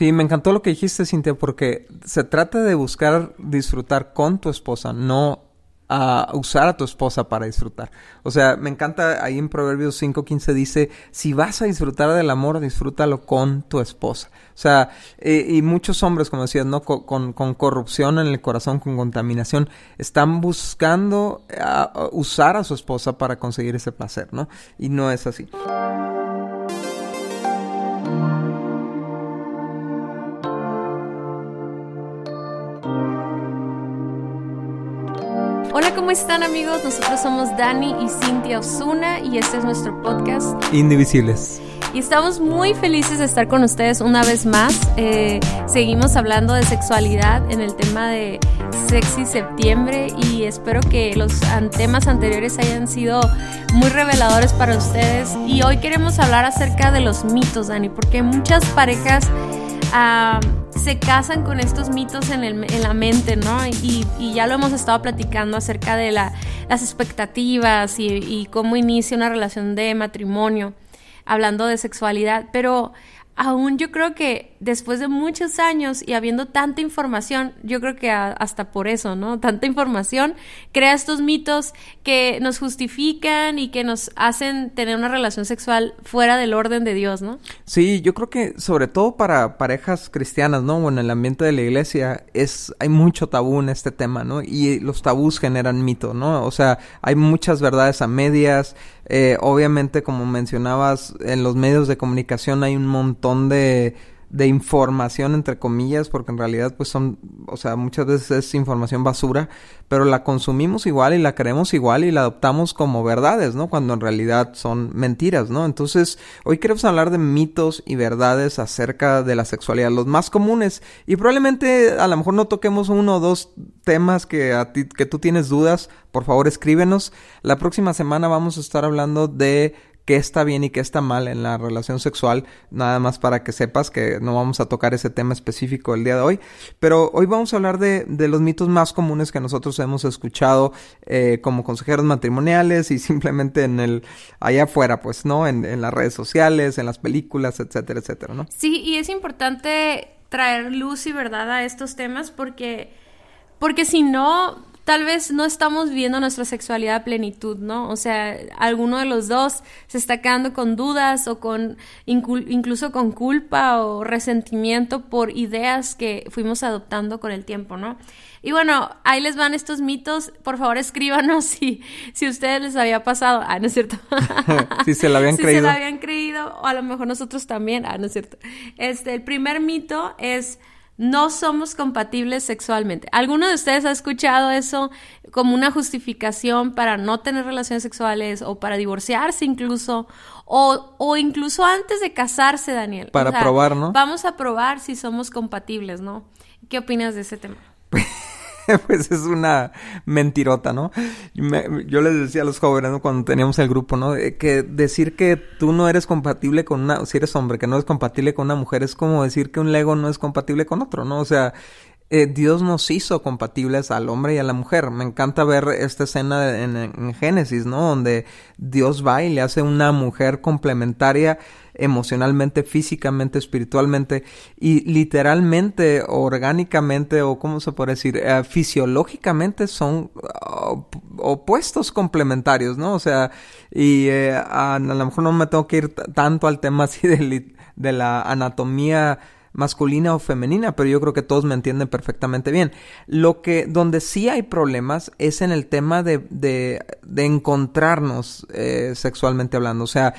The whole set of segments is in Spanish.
Sí, me encantó lo que dijiste, Cintia, porque se trata de buscar disfrutar con tu esposa, no usar a tu esposa para disfrutar. O sea, me encanta ahí en Proverbios 5.15 dice, si vas a disfrutar del amor, disfrútalo con tu esposa. O sea, eh, y muchos hombres, como decías, ¿no? Con, con, corrupción en el corazón, con contaminación, están buscando usar a su esposa para conseguir ese placer, ¿no? Y no es así. ¿Cómo están amigos? Nosotros somos Dani y Cintia Osuna y este es nuestro podcast Indivisibles. Y estamos muy felices de estar con ustedes una vez más. Eh, seguimos hablando de sexualidad en el tema de Sexy Septiembre y espero que los temas anteriores hayan sido muy reveladores para ustedes. Y hoy queremos hablar acerca de los mitos, Dani, porque muchas parejas... Se casan con estos mitos en, el, en la mente, ¿no? Y, y, ya lo hemos estado platicando acerca de la, las expectativas y cómo inicia una relación de matrimonio, hablando de sexualidad, pero aún yo creo que después de muchos años y habiendo tanta información, yo creo que hasta por eso, ¿no? Tanta información crea estos mitos que nos justifican y que nos hacen tener una relación sexual fuera del orden de Dios, ¿no? Sí, yo creo que sobre todo para parejas cristianas, ¿no? O en el ambiente de la iglesia es hay mucho tabú en este tema, ¿no? Y los tabús generan mito, ¿no? O sea, hay muchas verdades a medias, eh, obviamente, como mencionabas, en los medios de comunicación hay un montón de de información entre comillas porque en realidad pues son o sea muchas veces es información basura pero la consumimos igual y la creemos igual y la adoptamos como verdades no cuando en realidad son mentiras no entonces hoy queremos hablar de mitos y verdades acerca de la sexualidad los más comunes. Y probablemente a lo mejor no toquemos uno o dos temas que a ti que tú tienes dudas por favor escríbenos. La próxima semana vamos a estar hablando de qué está bien y qué está mal en la relación sexual, nada más para que sepas que no vamos a tocar ese tema específico el día de hoy, pero hoy vamos a hablar de, de los mitos más comunes que nosotros hemos escuchado eh, como consejeros matrimoniales y simplemente en el, allá afuera, pues, ¿no? En, en las redes sociales, en las películas, etcétera, etcétera, ¿no? Sí, y es importante traer luz y verdad a estos temas porque, porque si no, tal vez no estamos viendo nuestra sexualidad a plenitud, ¿no? O sea, alguno de los dos se está quedando con dudas o con incluso con culpa o resentimiento por ideas que fuimos adoptando con el tiempo, ¿no? Y bueno, ahí les van estos mitos. Por favor, escríbanos si, si ustedes les había pasado. Ah, no es cierto. si se la habían creído. Si se la habían creído, o a lo mejor nosotros también. Ah, no es cierto. Este, el primer mito es no somos compatibles sexualmente. ¿Alguno de ustedes ha escuchado eso como una justificación para no tener relaciones sexuales o para divorciarse incluso? O, o incluso antes de casarse, Daniel. Para probar, ¿no? Vamos a probar si somos compatibles, ¿no? ¿Qué opinas de ese tema? pues es una mentirota, ¿no? yo les decía a los jóvenes cuando teníamos el grupo, ¿no? Que decir que tú no eres compatible con una, si eres hombre, que no es compatible con una mujer, es como decir que un Lego no es compatible con otro, ¿no? O sea, eh, Dios nos hizo compatibles al hombre y a la mujer. Me encanta ver esta escena en, Génesis, ¿no? Donde Dios va y le hace una mujer complementaria emocionalmente, físicamente, espiritualmente y literalmente, orgánicamente o cómo se puede decir, eh, fisiológicamente son uh, opuestos complementarios, ¿no? O sea, y eh, a, a, lo mejor no me tengo que ir tanto al tema así de, de la anatomía masculina o femenina, pero yo creo que todos me entienden perfectamente bien. Lo que, donde sí hay problemas es en el tema de, de, de encontrarnos eh, sexualmente hablando, o sea,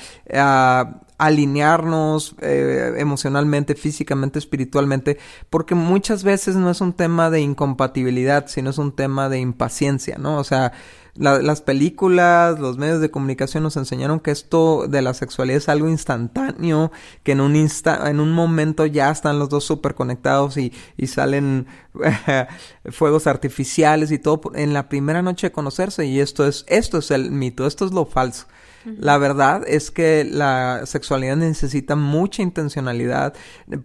alinearnos eh, emocionalmente, físicamente, espiritualmente, porque muchas veces no es un tema de incompatibilidad, sino es un tema de impaciencia, ¿no? O sea, las películas, los medios de comunicación nos enseñaron que esto de la sexualidad es algo instantáneo, que en un insta en un momento ya están los dos súper conectados y, y salen fuegos artificiales y todo en la primera noche de conocerse y esto es, esto es el mito, esto es lo falso. La verdad es que la sexualidad necesita mucha intencionalidad.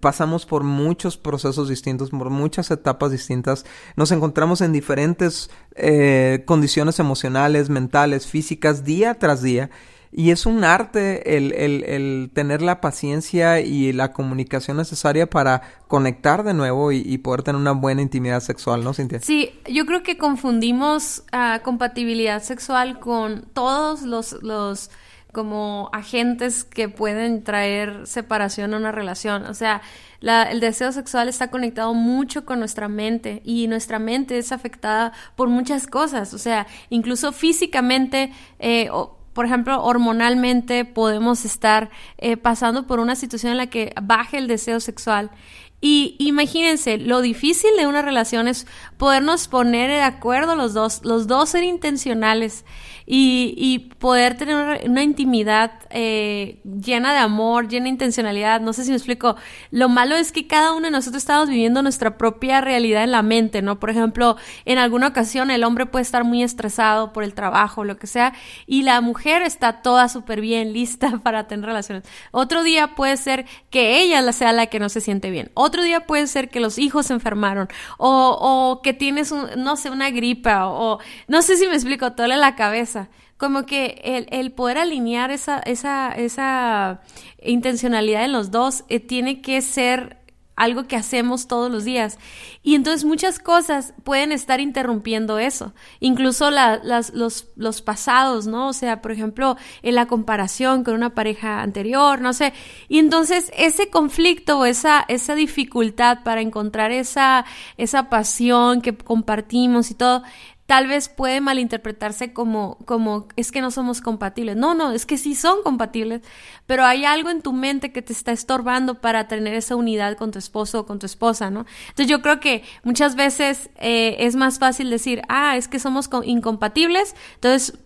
Pasamos por muchos procesos distintos, por muchas etapas distintas. Nos encontramos en diferentes eh, condiciones emocionales, mentales, físicas, día tras día. Y es un arte el, el, el tener la paciencia y la comunicación necesaria para conectar de nuevo y, poder tener una buena intimidad sexual, ¿no, Cintia? Sí, yo creo que confundimos uh, compatibilidad sexual con todos los, los como agentes que pueden traer separación a una relación. O sea, el deseo sexual está conectado mucho con nuestra mente y nuestra mente es afectada por muchas cosas. O sea, incluso físicamente, eh, por ejemplo, hormonalmente podemos estar eh, pasando por una situación en la que baje el deseo sexual. Y imagínense, lo difícil de una relación es podernos poner de acuerdo los dos, los dos ser intencionales y, y poder tener una, intimidad eh, llena de amor, llena de intencionalidad. No sé si me explico. Lo malo es que cada uno de nosotros estamos viviendo nuestra propia realidad en la mente, ¿no? Por ejemplo, en alguna ocasión el hombre puede estar muy estresado por el trabajo, lo que sea, y la mujer está toda súper bien, lista para tener relaciones. Otro día puede ser que ella sea la que no se siente bien. Otro día puede ser que los hijos se enfermaron o, o que tienes, un, no sé, una gripa o, no sé si me explico, en la cabeza. Como que el, el poder alinear esa, esa, esa intencionalidad en los dos eh, tiene que ser algo que hacemos todos los días. Y entonces muchas cosas pueden estar interrumpiendo eso, incluso las, los, los pasados, ¿no? O sea, por ejemplo, en la comparación con una pareja anterior, no sé. Y entonces ese conflicto o esa, esa dificultad para encontrar esa, esa pasión que compartimos y todo, tal vez puede malinterpretarse como, como es que no somos compatibles. No, no, es que sí son compatibles, pero hay algo en tu mente que te está estorbando para tener esa unidad con tu esposo o con tu esposa, ¿no? Entonces yo creo que muchas veces eh, es más fácil decir, ah, es que somos incompatibles, entonces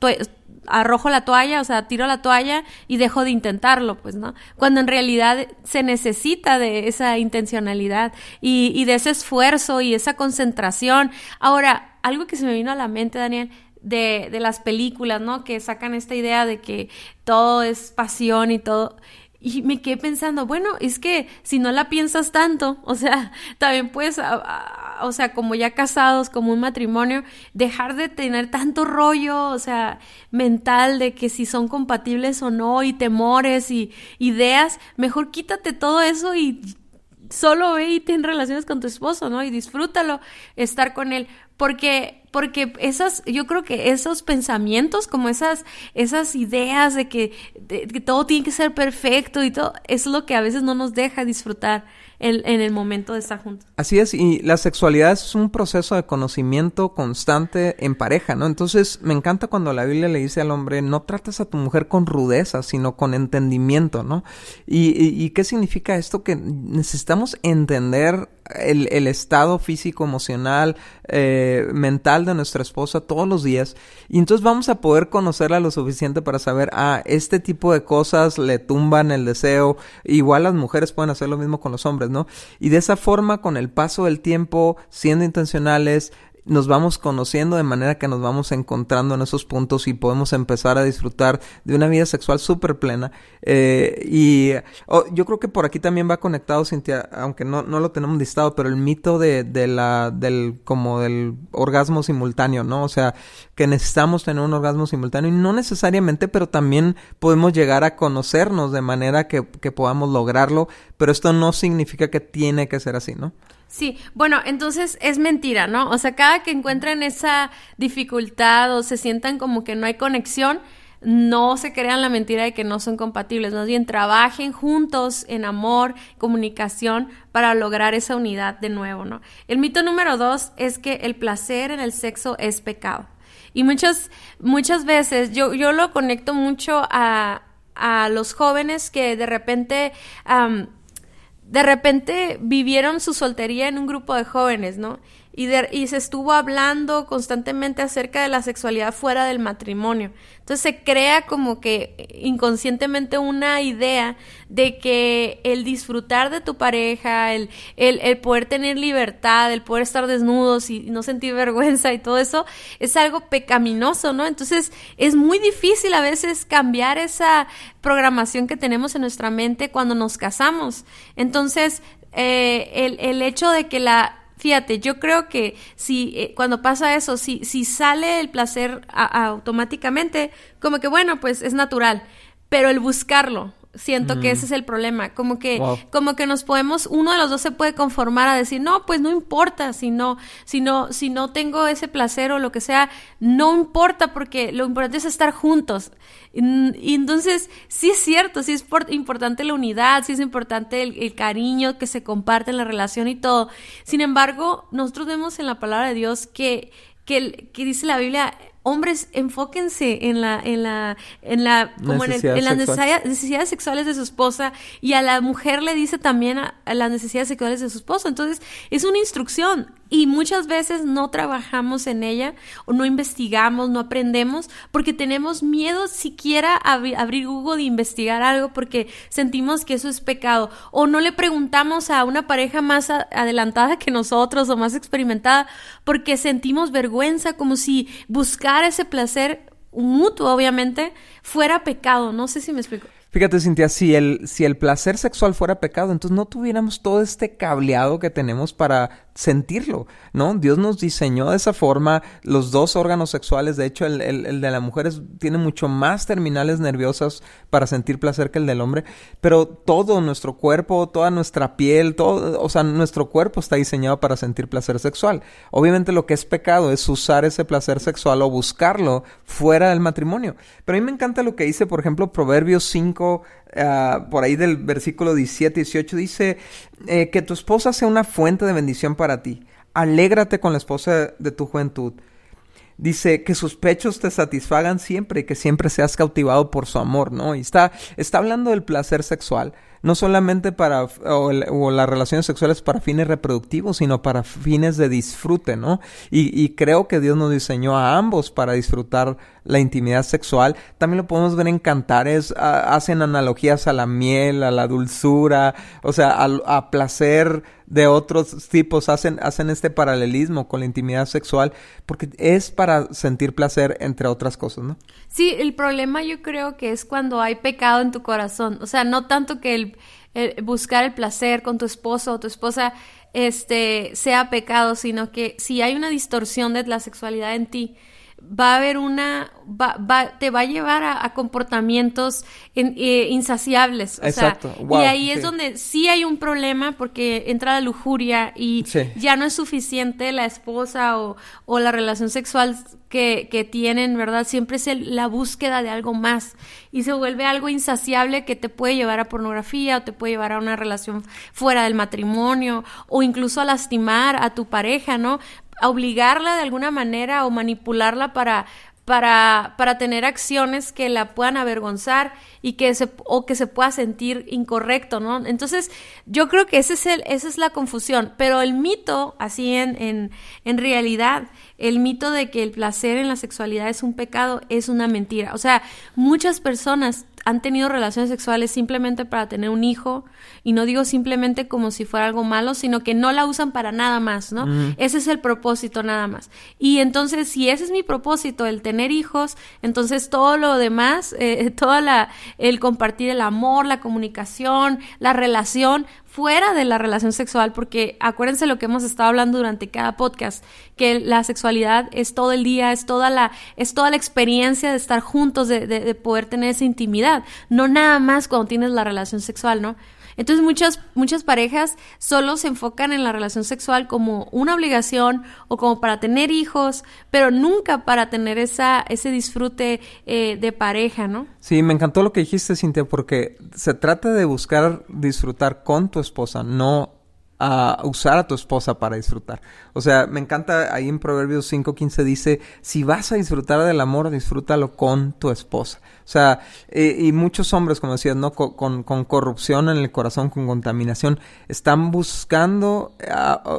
arrojo la toalla, o sea, tiro la toalla y dejo de intentarlo, pues, ¿no? Cuando en realidad se necesita de esa intencionalidad y, y de ese esfuerzo y esa concentración. Ahora, algo que se me vino a la mente, Daniel, de, de las películas, ¿no? Que sacan esta idea de que todo es pasión y todo. Y me quedé pensando, bueno, es que si no la piensas tanto, o sea, también puedes, o sea, como ya casados, como un matrimonio, dejar de tener tanto rollo, o sea, mental de que si son compatibles o no, y temores y ideas, mejor quítate todo eso y solo ve y ten relaciones con tu esposo, ¿no? Y disfrútalo, estar con él porque porque esas yo creo que esos pensamientos como esas esas ideas de que, de que todo tiene que ser perfecto y todo es lo que a veces no nos deja disfrutar en, el momento de estar juntos. Así es, y la sexualidad es un proceso de conocimiento constante en pareja, ¿no? Entonces me encanta cuando la Biblia le dice al hombre, no trates a tu mujer con rudeza, sino con entendimiento, ¿no? ¿Y, y, qué significa esto? Que necesitamos entender el, el, estado físico, emocional, eh, mental de nuestra esposa todos los días. Y entonces vamos a poder conocerla lo suficiente para saber, ah, este tipo de cosas le tumban el deseo. Igual las mujeres pueden hacer lo mismo con los hombres. ¿no? Y de esa forma, con el paso del tiempo, siendo intencionales, nos vamos conociendo de manera que nos vamos encontrando en esos puntos y podemos empezar a disfrutar de una vida sexual súper plena. Eh, y yo creo que por aquí también va conectado, Cintia, aunque no, no lo tenemos listado, pero el mito de, de la, del, como del orgasmo simultáneo, ¿no? O sea, que necesitamos tener un orgasmo simultáneo y no necesariamente, pero también podemos llegar a conocernos de manera que, que podamos lograrlo, pero esto no significa que tiene que ser así, ¿no? Sí, bueno, entonces es mentira, ¿no? O sea, cada que encuentren esa dificultad o se sientan como que no hay conexión, no se crean la mentira de que no son compatibles, más bien trabajen juntos en amor, comunicación para lograr esa unidad de nuevo, ¿no? El mito número dos es que el placer en el sexo es pecado. Y muchas, muchas veces yo, yo lo conecto mucho a, a los jóvenes que de repente de repente vivieron su soltería en un grupo de jóvenes, ¿no? Y, se estuvo hablando constantemente acerca de la sexualidad fuera del matrimonio. Entonces se crea como que inconscientemente una idea de que el disfrutar de tu pareja, el, el, el poder tener libertad, el poder estar desnudos y no sentir vergüenza y todo eso es algo pecaminoso, ¿no? Entonces es muy difícil a veces cambiar esa programación que tenemos en nuestra mente cuando nos casamos. Entonces, eh, el, el hecho de que la Fíjate, yo creo que si eh, cuando pasa eso, si, si sale el placer automáticamente, como que bueno, pues es natural. pero el buscarlo, siento que ese es el problema, como que como que nos podemos uno de los dos se puede conformar a decir, "No, pues no importa si no si no si no tengo ese placer o lo que sea, no importa porque lo importante es estar juntos." Y, entonces, sí es cierto, sí es importante la unidad, sí es importante el, el cariño que se comparte en la relación y todo. Sin embargo, nosotros vemos en la palabra de Dios que que, que dice la Biblia, hombres, enfóquense en la, en la, en la, como en, las necesidades, sexuales de su esposa y a la mujer le dice también a, las necesidades sexuales de su esposo. Entonces, es una instrucción y muchas veces no trabajamos en ella o no investigamos, no aprendemos porque tenemos miedo siquiera a abrir Google e investigar algo porque sentimos que eso es pecado o no le preguntamos a una pareja más adelantada que nosotros o más experimentada porque sentimos vergüenza como si buscar ese placer mutuo obviamente fuera pecado, no sé si me explico. Fíjate, Cintia, si el, si el placer sexual fuera pecado, entonces no tuviéramos todo este cableado que tenemos para sentirlo, ¿no? Dios nos diseñó de esa forma los dos órganos sexuales, de hecho el, el, de la mujer tiene mucho más terminales nerviosas para sentir placer que el del hombre, pero todo nuestro cuerpo, toda nuestra piel, todo, o sea, nuestro cuerpo está diseñado para sentir placer sexual. Obviamente lo que es pecado es usar ese placer sexual o buscarlo fuera del matrimonio. Pero a mí me encanta lo que dice, por ejemplo, Proverbios 5, Ah, por ahí del versículo 17, 18, dice eh, que tu esposa sea una fuente de bendición para ti. Alégrate con la esposa de tu juventud. Dice que sus pechos te satisfagan siempre y que siempre seas cautivado por su amor, ¿no? Y está, está hablando del placer sexual no solamente para, o, las relaciones sexuales para fines reproductivos, sino para fines de disfrute, ¿no? Y, y, creo que Dios nos diseñó a ambos para disfrutar la intimidad sexual. También lo podemos ver en cantares, hacen analogías a la miel, a la dulzura, o sea, a, placer de otros tipos, hacen, hacen este paralelismo con la intimidad sexual, porque es para sentir placer, entre otras cosas, ¿no? Sí, el problema yo creo que es cuando hay pecado en tu corazón, o sea, no tanto que el buscar el placer con tu esposo o tu esposa este sea pecado, sino que si hay una distorsión de la sexualidad en ti, va a haber una, va, te va a llevar a, comportamientos eh, insaciables. Exacto. y ahí es donde sí hay un problema porque entra la lujuria y ya no es suficiente la esposa o, o la relación sexual que, que, tienen, ¿verdad? Siempre es la búsqueda de algo más y se vuelve algo insaciable que te puede llevar a pornografía o te puede llevar a una relación fuera del matrimonio o incluso a lastimar a tu pareja, ¿no? Obligarla de alguna manera o manipularla para, para, para tener acciones que la puedan avergonzar y que se, o que se pueda sentir incorrecto, ¿no? Entonces, yo creo que ese es el, esa es la confusión, pero el mito, así en, en, en realidad, el mito de que el placer en la sexualidad es un pecado es una mentira. O sea, muchas personas han tenido relaciones sexuales simplemente para tener un hijo, y no digo simplemente como si fuera algo malo, sino que no la usan para nada más, ¿no? Ese es el propósito nada más. Y entonces, si ese es mi propósito, el tener hijos, entonces todo lo demás, eh, toda la, el compartir el amor, la comunicación, la relación, fuera de la relación sexual, porque acuérdense lo que hemos estado hablando durante cada podcast, que la sexualidad es todo el día, es toda la, es toda la experiencia de estar juntos, de, de poder tener esa intimidad, no nada más cuando tienes la relación sexual, ¿no? Entonces muchas, muchas parejas solo se enfocan en la relación sexual como una obligación o como para tener hijos, pero nunca para tener esa, ese disfrute eh, de pareja, ¿no? Sí, me encantó lo que dijiste, Cintia, porque se trata de buscar disfrutar con tu esposa, no a usar a tu esposa para disfrutar. O sea, me encanta ahí en Proverbios 5.15 dice, si vas a disfrutar del amor, disfrútalo con tu esposa. O sea, eh, y muchos hombres, como decías, ¿no? Con, con, corrupción en el corazón, con contaminación, están buscando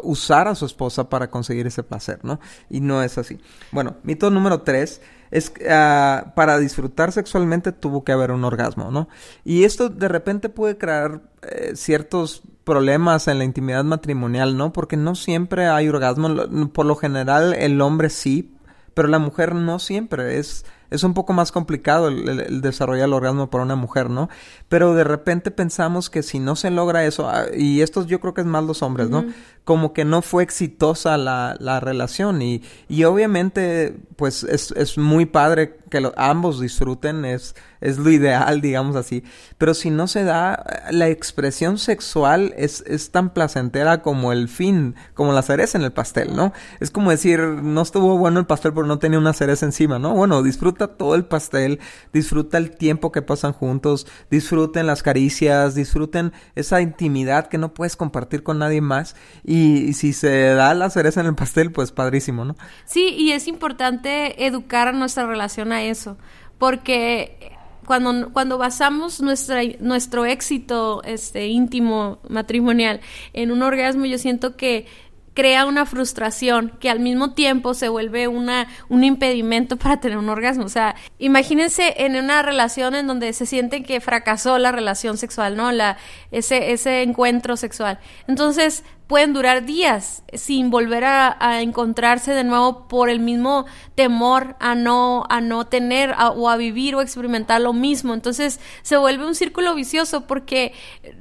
usar a su esposa para conseguir ese placer, ¿no? Y no es así. Bueno, mito número 3 es uh, para disfrutar sexualmente tuvo que haber un orgasmo, ¿no? Y esto de repente puede crear eh, ciertos problemas en la intimidad matrimonial, ¿no? Porque no siempre hay orgasmo, por lo general el hombre sí, pero la mujer no siempre es Es un poco más complicado el, desarrollar el orgasmo para una mujer, ¿no? Pero de repente pensamos que si no se logra eso, ah, y esto yo creo que es más los hombres, ¿no? Como que no fue exitosa la, la relación y, y obviamente pues es, es muy padre que ambos disfruten, es, es lo ideal, digamos así. Pero si no se da, la expresión sexual es, es tan placentera como el fin, como la cereza en el pastel, ¿no? Es como decir, no estuvo bueno el pastel pero no tenía una cereza encima, ¿no? Bueno, disfruta todo el pastel, disfruta el tiempo que pasan juntos, disfruten las caricias, disfruten esa intimidad que no puedes compartir con nadie más. Y, si se da la cereza en el pastel, pues padrísimo, ¿no? Sí, y es importante educar a nuestra relación a eso, porque cuando, cuando basamos nuestra, nuestro éxito este, íntimo, matrimonial, en un orgasmo, yo siento que crea una frustración que al mismo tiempo se vuelve una, un impedimento para tener un orgasmo. O sea, imagínense en una relación en donde se sienten que fracasó la relación sexual, ¿no? La, ese, ese encuentro sexual. Entonces, pueden durar días sin volver a, encontrarse de nuevo por el mismo temor a no, a no tener o a vivir o experimentar lo mismo. Entonces se vuelve un círculo vicioso porque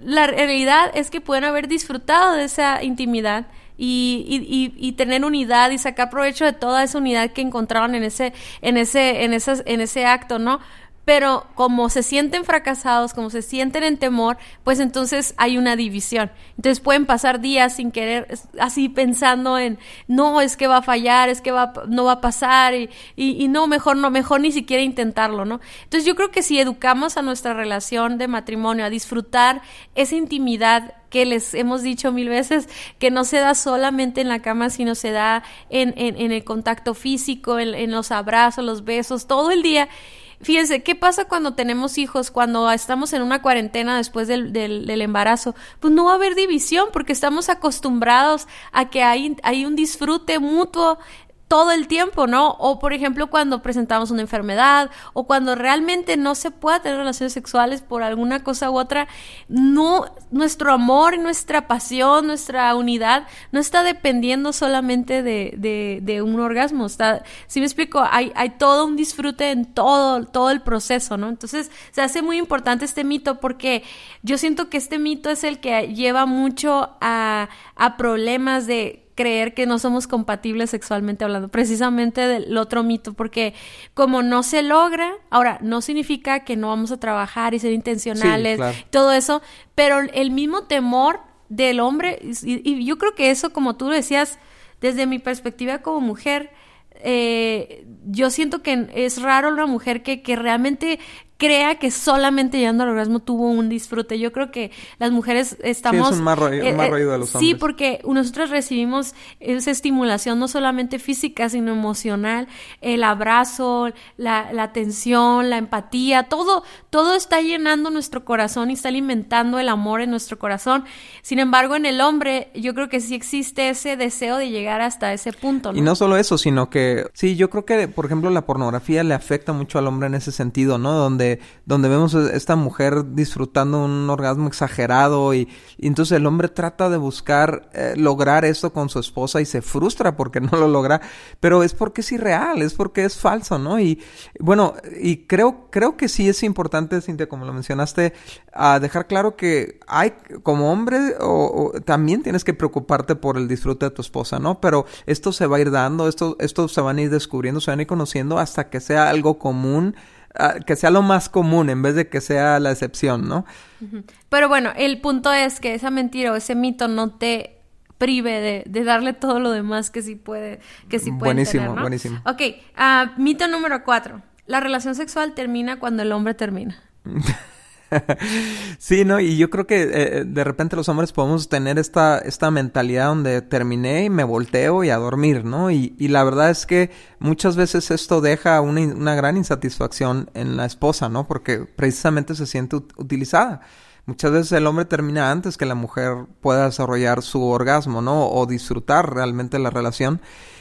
la realidad es que pueden haber disfrutado de esa intimidad y, tener unidad y sacar provecho de toda esa unidad que encontraban en ese, en ese, en esas, en ese acto, ¿no? pero como se sienten fracasados, como se sienten en temor, pues entonces hay una división. Entonces pueden pasar días sin querer, así pensando en, no, es que va a fallar, es que va, no va a pasar, y, y, no, mejor no, mejor ni siquiera intentarlo, ¿no? Entonces yo creo que si educamos a nuestra relación de matrimonio a disfrutar esa intimidad que les hemos dicho mil veces, que no se da solamente en la cama, sino se da en, en, el contacto físico, en, en los abrazos, los besos, todo el día Fíjense, ¿qué pasa cuando tenemos hijos, cuando estamos en una cuarentena después del, del, del, embarazo? Pues no va a haber división porque estamos acostumbrados a que hay, hay un disfrute mutuo todo el tiempo, ¿no? O por ejemplo cuando presentamos una enfermedad o cuando realmente no se pueda tener relaciones sexuales por alguna cosa u otra, no nuestro amor, nuestra pasión, nuestra unidad no está dependiendo solamente de, de, de un orgasmo, está, si me explico, hay, hay todo un disfrute en todo, todo el proceso, ¿no? Entonces se hace muy importante este mito porque yo siento que este mito es el que lleva mucho a, a problemas de creer que no somos compatibles sexualmente hablando, precisamente del otro mito, porque como no se logra, ahora no significa que no vamos a trabajar y ser intencionales, todo eso, pero el mismo temor del hombre, y, yo creo que eso, como tú decías, desde mi perspectiva como mujer, eh, yo siento que es raro una mujer que, que realmente crea que solamente llegando al orgasmo tuvo un disfrute. Yo creo que las mujeres estamos... Sí, es un más, eh, de los hombres. Sí, porque nosotros recibimos esa estimulación no solamente física, sino emocional, el abrazo, la, la atención, la empatía, todo, todo está llenando nuestro corazón y está alimentando el amor en nuestro corazón. Sin embargo, en el hombre, yo creo que sí existe ese deseo de llegar hasta ese punto. Y no solo eso, sino que, sí, yo creo que, por ejemplo, la pornografía le afecta mucho al hombre en ese sentido, ¿no? Donde donde, vemos a esta mujer disfrutando un orgasmo exagerado y, entonces el hombre trata de buscar eh, lograr esto con su esposa y se frustra porque no lo logra, pero es porque es irreal, es porque es falso, ¿no? Y bueno, y creo, creo que sí es importante, Cintia, como lo mencionaste, a dejar claro que hay, como hombre, o, también tienes que preocuparte por el disfrute de tu esposa, ¿no? Pero esto se va a ir dando, esto, esto se van a ir descubriendo, se van a ir conociendo hasta que sea algo común Que sea lo más común en vez de que sea la excepción, ¿no? Pero bueno, el punto es que esa mentira o ese mito no te prive de, darle todo lo demás que sí puede, que sí puede Buenísimo, tener, ¿no? buenísimo. Ok, uh, mito número cuatro. La relación sexual termina cuando el hombre termina. sí, ¿no? Y yo creo que eh, de repente los hombres podemos tener esta, esta mentalidad donde terminé y me volteo y a dormir, ¿no? Y, y la verdad es que muchas veces esto deja una, una gran insatisfacción en la esposa, ¿no? Porque precisamente se siente utilizada. Muchas veces el hombre termina antes que la mujer pueda desarrollar su orgasmo, ¿no? O disfrutar realmente la relación.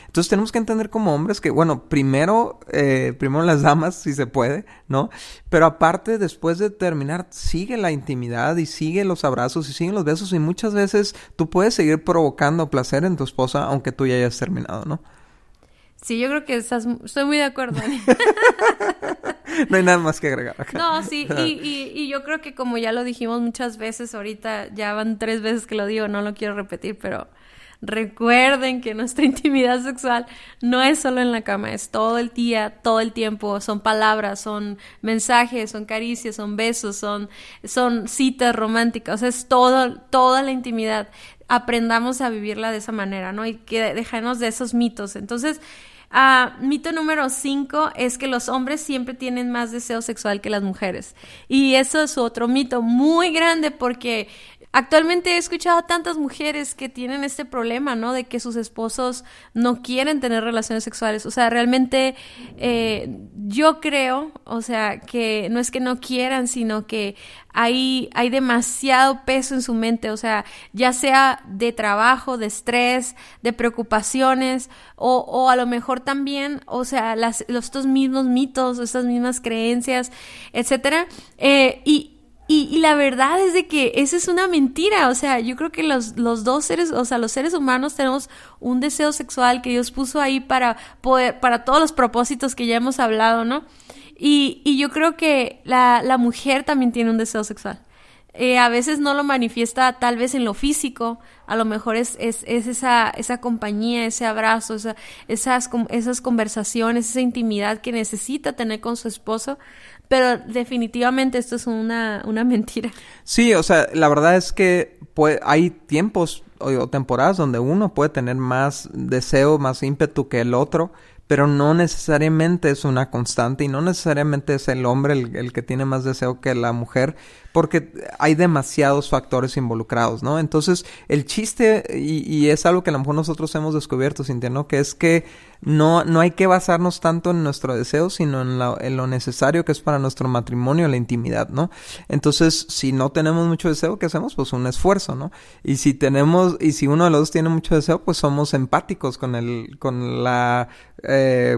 Entonces tenemos que entender como hombres que, bueno, primero, eh, primero las damas, si se puede, ¿no? Pero aparte, después de terminar, sigue la intimidad y sigue los abrazos y siguen los besos y muchas veces tú puedes seguir provocando placer en tu esposa aunque tú ya hayas terminado, ¿no? Sí, yo creo que estás, estoy muy de acuerdo. no hay nada más que agregar No, sí, y, y, yo creo que como ya lo dijimos muchas veces, ahorita ya van tres veces que lo digo, no lo quiero repetir, pero recuerden que nuestra intimidad sexual no es solo en la cama, es todo el día, todo el tiempo, son palabras, son mensajes, son caricias, son besos, son, son citas románticas, o sea, es todo, toda la intimidad. Aprendamos a vivirla de esa manera, ¿no? Y que dejarnos de esos mitos. Entonces, Ah, mito número 5 es que los hombres siempre tienen más deseo sexual que las mujeres. Y eso es otro mito muy grande porque Actualmente he escuchado a tantas mujeres que tienen este problema, ¿no? De que sus esposos no quieren tener relaciones sexuales. O sea, realmente eh, yo creo, o sea, que no es que no quieran, sino que hay, hay demasiado peso en su mente, o sea, ya sea de trabajo, de estrés, de preocupaciones, o, o a lo mejor también, o sea, las, estos mismos mitos, estas mismas creencias, etcétera. Eh, y, y, la verdad es de que esa es una mentira. O sea, yo creo que los, los dos seres, o sea, los seres humanos tenemos un deseo sexual que Dios puso ahí para poder, para todos los propósitos que ya hemos hablado, ¿no? Y, y yo creo que la, mujer también tiene un deseo sexual. Eh, a veces no lo manifiesta tal vez en lo físico, a lo mejor es, es, es esa, esa compañía, ese abrazo, esa, esas, esas conversaciones, esa intimidad que necesita tener con su esposo, pero definitivamente esto es una, una mentira. Sí, o sea, la verdad es que hay tiempos o, temporadas donde uno puede tener más deseo, más ímpetu que el otro, pero no necesariamente es una constante y no necesariamente es el hombre el, el, que tiene más deseo que la mujer, porque hay demasiados factores involucrados, ¿no? Entonces, el chiste, y, y es algo que a lo mejor nosotros hemos descubierto, Cintia, ¿no? Que es que no, no hay que basarnos tanto en nuestro deseo, sino en, lo necesario que es para nuestro matrimonio, la intimidad, ¿no? Entonces, si no tenemos mucho deseo, ¿qué hacemos? Pues un esfuerzo, ¿no? Y si tenemos, y si uno de los dos tiene mucho deseo, pues somos empáticos con el, con la, eh,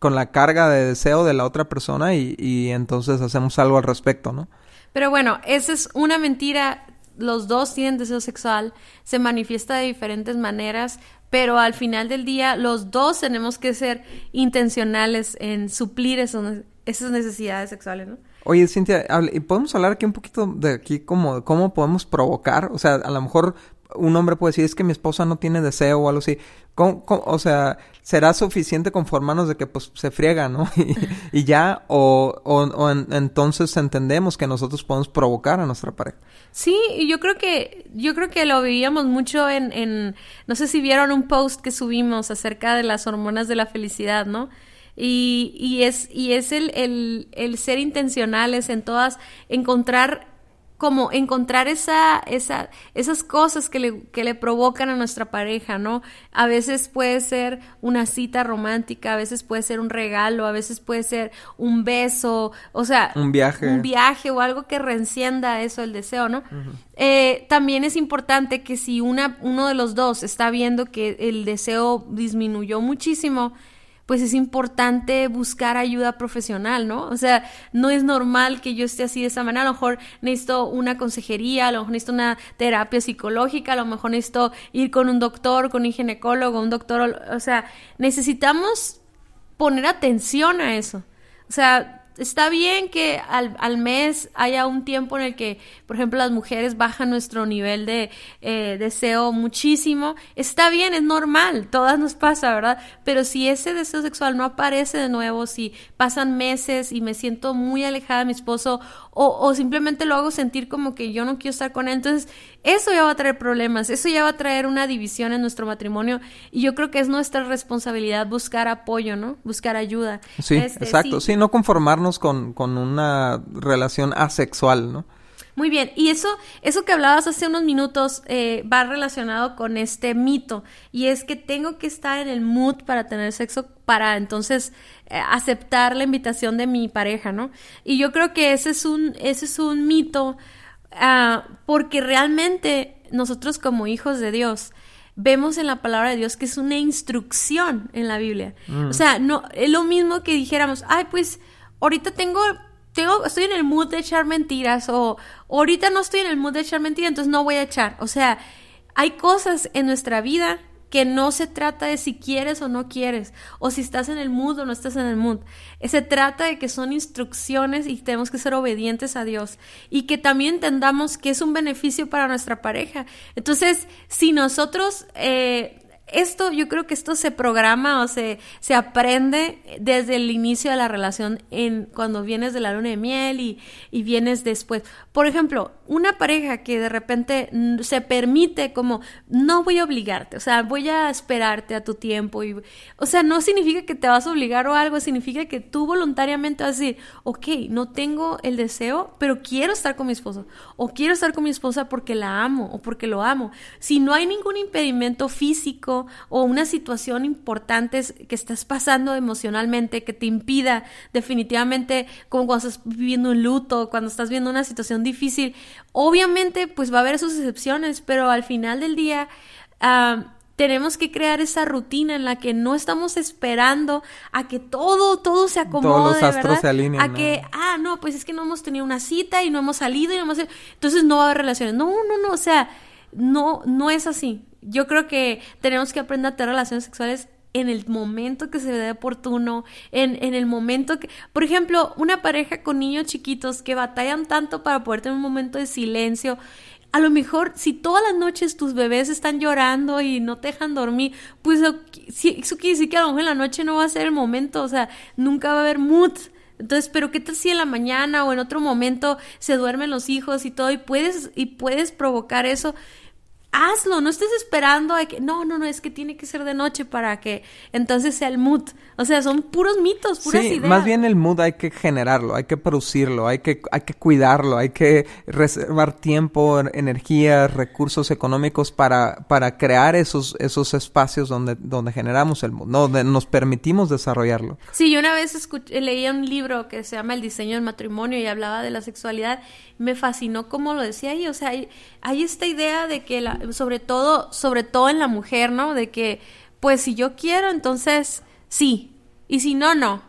con la carga de deseo de la otra persona y, y entonces hacemos algo al respecto, ¿no? Pero bueno, esa es una mentira los dos tienen deseo sexual, se manifiesta de diferentes maneras, pero al final del día los dos tenemos que ser intencionales en suplir esas necesidades sexuales, ¿no? Oye, Cintia, ¿y podemos hablar aquí un poquito de aquí cómo, cómo podemos provocar? O sea, a lo mejor un hombre puede decir, es que mi esposa no tiene deseo o algo así. o sea, ¿será suficiente conformarnos de que pues se friega, ¿no? y, ya, o, o, entonces entendemos que nosotros podemos provocar a nuestra pareja. Sí, y yo creo que, yo creo que lo vivíamos mucho en, en, no sé si vieron un post que subimos acerca de las hormonas de la felicidad, ¿no? Y, y es, y es el, el, el ser intencionales en todas, encontrar como encontrar esa, esa, esas cosas que le, que le provocan a nuestra pareja, ¿no? A veces puede ser una cita romántica, a veces puede ser un regalo, a veces puede ser un beso, o sea, un viaje. Un viaje o algo que reencienda eso, el deseo, ¿no? eh, también es importante que si una, uno de los dos está viendo que el deseo disminuyó muchísimo, pues es importante buscar ayuda profesional, ¿no? O sea, no es normal que yo esté así de esa manera. A lo mejor necesito una consejería, a lo mejor necesito una terapia psicológica, a lo mejor necesito ir con un doctor, con un ginecólogo, un doctor. O sea, necesitamos poner atención a eso. O sea, está bien que al, al, mes haya un tiempo en el que, por ejemplo, las mujeres bajan nuestro nivel de eh, deseo muchísimo. Está bien, es normal, todas nos pasa, ¿verdad? Pero si ese deseo sexual no aparece de nuevo, si pasan meses y me siento muy alejada de mi esposo o, o simplemente lo hago sentir como que yo no quiero estar con él, entonces eso ya va a traer problemas, eso ya va a traer una división en nuestro matrimonio y yo creo que es nuestra responsabilidad buscar apoyo, ¿no? Buscar ayuda. Sí, este, exacto, sí. no conformarnos con, con una relación asexual, ¿no? Muy bien, y eso, eso que hablabas hace unos minutos eh, va relacionado con este mito, y es que tengo que estar en el mood para tener sexo para entonces eh, aceptar la invitación de mi pareja, ¿no? Y yo creo que ese es un, ese es un mito Ah, porque realmente nosotros como hijos de Dios vemos en la palabra de Dios que es una instrucción en la Biblia. Mm. O sea, no es lo mismo que dijéramos, ay, pues ahorita tengo tengo, estoy en el mood de echar mentiras o ahorita no estoy en el mood de echar mentiras, entonces no voy a echar. O sea, hay cosas en nuestra vida que no se trata de si quieres o no quieres, o si estás en el mood o no estás en el mood. Se trata de que son instrucciones y tenemos que ser obedientes a Dios y que también entendamos que es un beneficio para nuestra pareja. Entonces, si nosotros eh, esto, yo creo que esto se programa o se, se aprende desde el inicio de la relación en cuando vienes de la luna de miel y, y vienes después. Por ejemplo, una pareja que de repente se permite como, no voy a obligarte, o sea, voy a esperarte a tu tiempo. Y, o sea, no significa que te vas a obligar o algo, significa que tú voluntariamente vas a decir, ok, no tengo el deseo, pero quiero estar con mi esposo. O quiero estar con mi esposa porque la amo o porque lo amo. Si no hay ningún impedimento físico, o una situación importante que estás pasando emocionalmente que te impida definitivamente, como cuando estás viviendo un luto, cuando estás viendo una situación difícil, obviamente pues va a haber sus excepciones, pero al final del día... Ah, tenemos que crear esa rutina en la que no estamos esperando a que todo, todo se acomode, Todos los astros se alineen. A que, ah, no, pues es que no hemos tenido una cita y no hemos salido y no hemos... Entonces no va a haber relaciones. No, no, no, o sea, no, no es así yo creo que tenemos que aprender a tener relaciones sexuales en el momento que se ve oportuno, en, en el momento que, por ejemplo, una pareja con niños chiquitos que batallan tanto para poder tener un momento de silencio, a lo mejor si todas las noches tus bebés están llorando y no te dejan dormir, pues eso quiere decir que a lo mejor en la noche no va a ser el momento, o sea, nunca va a haber mood. Entonces, pero qué tal si en la mañana o en otro momento se duermen los hijos y todo y puedes y puedes provocar eso hazlo, no estés esperando a que, no, no, no, es que tiene que ser de noche para que entonces sea el mood. O sea, son puros mitos, puras sí, Más bien el mood hay que generarlo, hay que producirlo, hay que, hay que cuidarlo, hay que reservar tiempo, energía, recursos económicos para, para crear esos, esos espacios donde, donde generamos el mood, donde nos permitimos desarrollarlo. Sí, yo una vez escuché, leía un libro que se llama El diseño del matrimonio y hablaba de la sexualidad. Me fascinó cómo lo decía ahí, o sea, hay, hay esta idea de que la, sobre todo, sobre todo en la mujer, ¿no? De que, pues si yo quiero, entonces sí, y si no, no.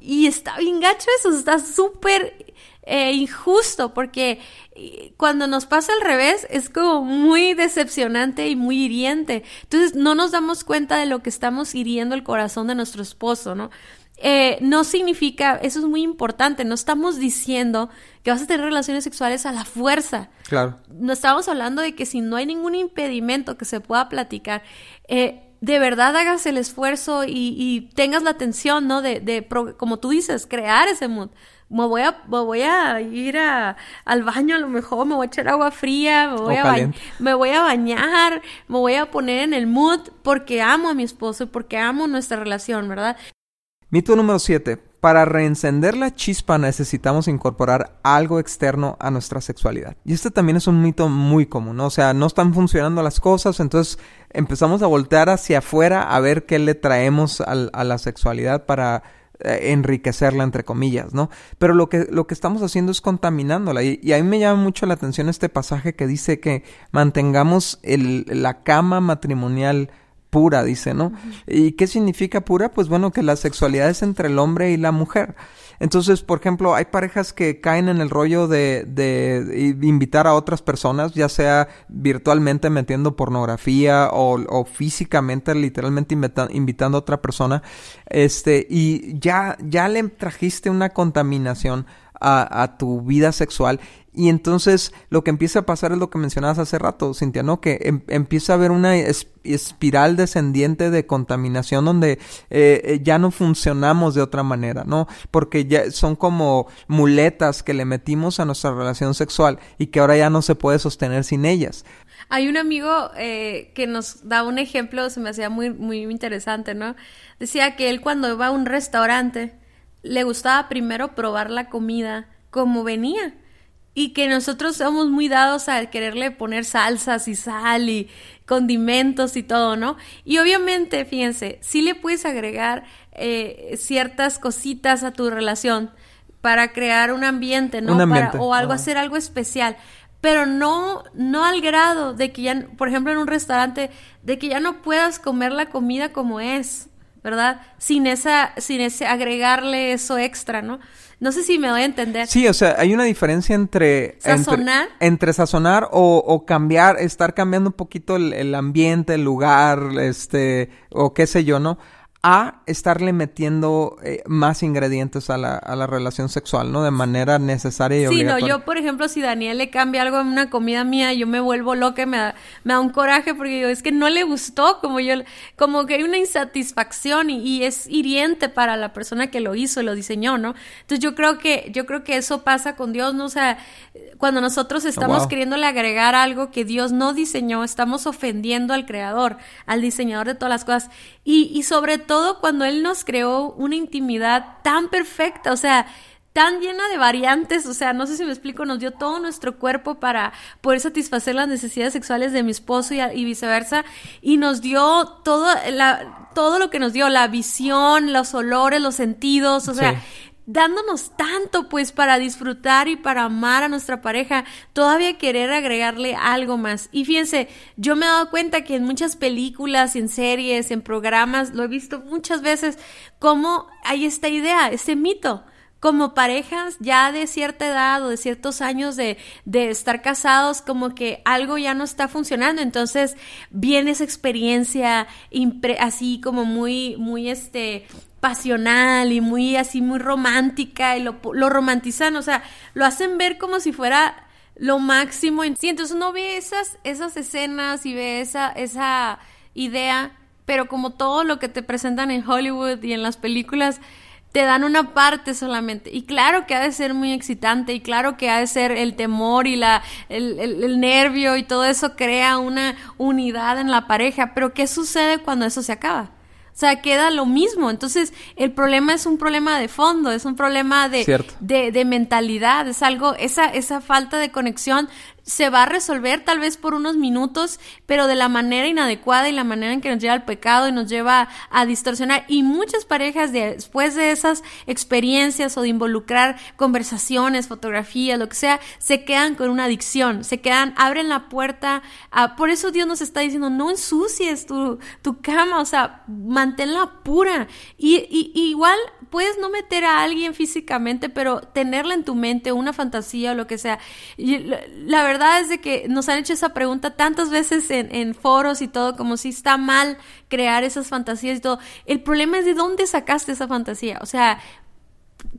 Y está bien gacho eso, está súper eh, injusto, porque eh, cuando nos pasa al revés es como muy decepcionante y muy hiriente. Entonces no nos damos cuenta de lo que estamos hiriendo el corazón de nuestro esposo, ¿no? Eh, no significa, eso es muy importante, no estamos diciendo que vas a tener relaciones sexuales a la fuerza. Claro. No estamos hablando de que si no hay ningún impedimento que se pueda platicar, eh, de verdad hagas el esfuerzo y, tengas la atención, ¿no? De, de, como tú dices, crear ese mood. Me voy a, me voy a ir a, al baño a lo mejor, me voy a echar agua fría, me voy, a me voy a bañar, me voy a poner en el mood porque amo a mi esposo y porque amo nuestra relación, ¿verdad? Mito número 7. Para reencender la chispa necesitamos incorporar algo externo a nuestra sexualidad. Y este también es un mito muy común, ¿no? O sea, no están funcionando las cosas, entonces empezamos a voltear hacia afuera a ver qué le traemos a la sexualidad para eh, enriquecerla entre comillas, ¿no? Pero lo que, lo que estamos haciendo es contaminándola y, a mí me llama mucho la atención este pasaje que dice que mantengamos la cama matrimonial pura, dice, ¿no? ¿Y qué significa pura? Pues bueno, que la sexualidad es entre el hombre y la mujer. Entonces, por ejemplo, hay parejas que caen en el rollo de, de, invitar a otras personas, ya sea virtualmente metiendo pornografía o, o físicamente, literalmente invitando a otra persona, este, y ya, ya le trajiste una contaminación a, tu vida sexual y entonces lo que empieza a pasar es lo que mencionabas hace rato, Cintia, ¿no? Que em, empieza a haber una espiral descendiente de contaminación donde eh, eh, ya no funcionamos de otra manera, ¿no? Porque ya son como muletas que le metimos a nuestra relación sexual y que ahora ya no se puede sostener sin ellas. Hay un amigo eh, que nos da un ejemplo, se me hacía muy, muy interesante, ¿no? Decía que él cuando iba a un restaurante le gustaba primero probar la comida como venía y que nosotros somos muy dados a quererle poner salsas y sal y condimentos y todo, ¿no? Y obviamente, fíjense, sí le puedes agregar eh, ciertas cositas a tu relación para crear un ambiente, ¿no? o algo, hacer algo especial. Pero no, no al grado de que ya, por ejemplo, en un restaurante, de que ya no puedas comer la comida como es. ¿Verdad? Sin esa, sin ese agregarle eso extra, ¿no? No sé si me doy a entender. Sí, o sea, hay una diferencia entre... Sazonar. Entre, sazonar o, o, cambiar, estar cambiando un poquito el, el ambiente, el lugar, este, o qué sé yo, ¿no? A estarle metiendo eh, más ingredientes a la, a la, relación sexual, ¿no? De manera necesaria y obligatoria. Sí, no, yo, por ejemplo, si Daniel le cambia algo en una comida mía, yo me vuelvo loca, me da, me da un coraje porque yo, es que no le gustó, como yo, como que hay una insatisfacción y, y, es hiriente para la persona que lo hizo, lo diseñó, ¿no? Entonces yo creo que, yo creo que eso pasa con Dios, ¿no? O sea, cuando nosotros oh, estamos wow. queriéndole agregar algo que Dios no diseñó, estamos ofendiendo al creador, al diseñador de todas las cosas. Y, y sobre todo, todo cuando Él nos creó una intimidad tan perfecta, o sea, tan llena de variantes, o sea, no sé si me explico, nos dio todo nuestro cuerpo para poder satisfacer las necesidades sexuales de mi esposo y, viceversa, y nos dio todo, todo lo que nos dio, la visión, los olores, los sentidos, o sea, dándonos tanto pues para disfrutar y para amar a nuestra pareja, todavía querer agregarle algo más. Y fíjense, yo me he dado cuenta que en muchas películas, en series, en programas, lo he visto muchas veces, cómo hay esta idea, este mito. Como parejas ya de cierta edad o de ciertos años de, de estar casados, como que algo ya no está funcionando. Entonces viene esa experiencia así como muy, muy este, pasional y muy así, muy romántica y lo, lo romantizan, o sea, lo hacen ver como si fuera lo máximo. Sí, entonces uno ve esas, esas escenas y ve esa, esa idea, pero como todo lo que te presentan en Hollywood y en las películas, te dan una parte solamente. Y claro que ha de ser muy excitante y claro que ha de ser el temor y la, el, el, el, nervio y todo eso crea una unidad en la pareja. Pero ¿qué sucede cuando eso se acaba? O sea, queda lo mismo. Entonces, el problema es un problema de fondo, es un problema de, de, de, mentalidad, es algo, esa, esa falta de conexión se va a resolver tal vez por unos minutos, pero de la manera inadecuada y la manera en que nos lleva al pecado y nos lleva a distorsionar. Y muchas parejas después de esas experiencias o de involucrar conversaciones, fotografías, lo que sea, se quedan con una adicción, se quedan, abren la puerta. A, por eso Dios nos está diciendo, no ensucies tu, tu cama, o sea, manténla pura. Y, y, y igual puedes no meter a alguien físicamente, pero tenerla en tu mente, una fantasía o lo que sea. Y la verdad es de que nos han hecho esa pregunta tantas veces en, en, foros y todo, como si está mal crear esas fantasías y todo. El problema es de dónde sacaste esa fantasía. O sea,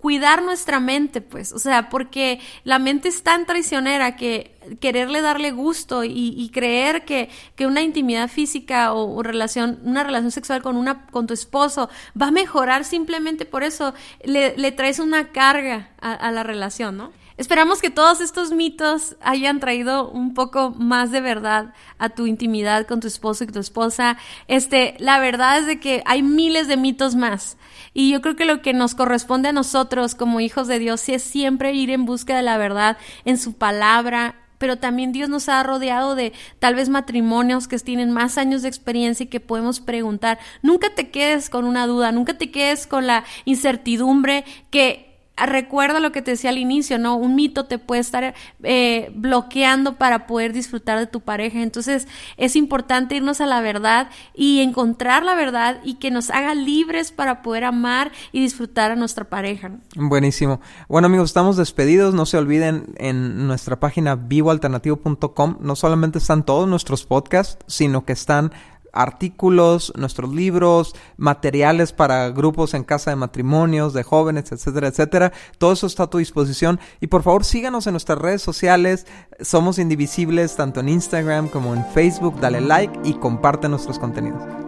cuidar nuestra mente, pues, o sea, porque la mente es tan traicionera que quererle darle gusto y, y creer que, que, una intimidad física o, relación, una relación sexual con una, con tu esposo va a mejorar simplemente por eso, le, le traes una carga a, a la relación, ¿no? Esperamos que todos estos mitos hayan traído un poco más de verdad a tu intimidad con tu esposo y tu esposa. Este, la verdad es de que hay miles de mitos más. Y yo creo que lo que nos corresponde a nosotros como hijos de Dios es siempre ir en busca de la verdad en su palabra, pero también Dios nos ha rodeado de tal vez matrimonios que tienen más años de experiencia y que podemos preguntar. Nunca te quedes con una duda, nunca te quedes con la incertidumbre que recuerda lo que te decía al inicio, ¿no? Un mito te puede estar eh, bloqueando para poder disfrutar de tu pareja. Entonces es importante irnos a la verdad y encontrar la verdad y que nos haga libres para poder amar y disfrutar a nuestra pareja. Buenísimo. Bueno amigos, estamos despedidos. No se olviden en nuestra página vivoalternativo.com. No solamente están todos nuestros podcasts, sino que están artículos, nuestros libros, materiales para grupos en casa de matrimonios, de jóvenes, etcétera, etcétera. Todo eso está a tu disposición. Y por favor síganos en nuestras redes sociales. Somos indivisibles tanto en Instagram como en Facebook. Dale like y comparte nuestros contenidos.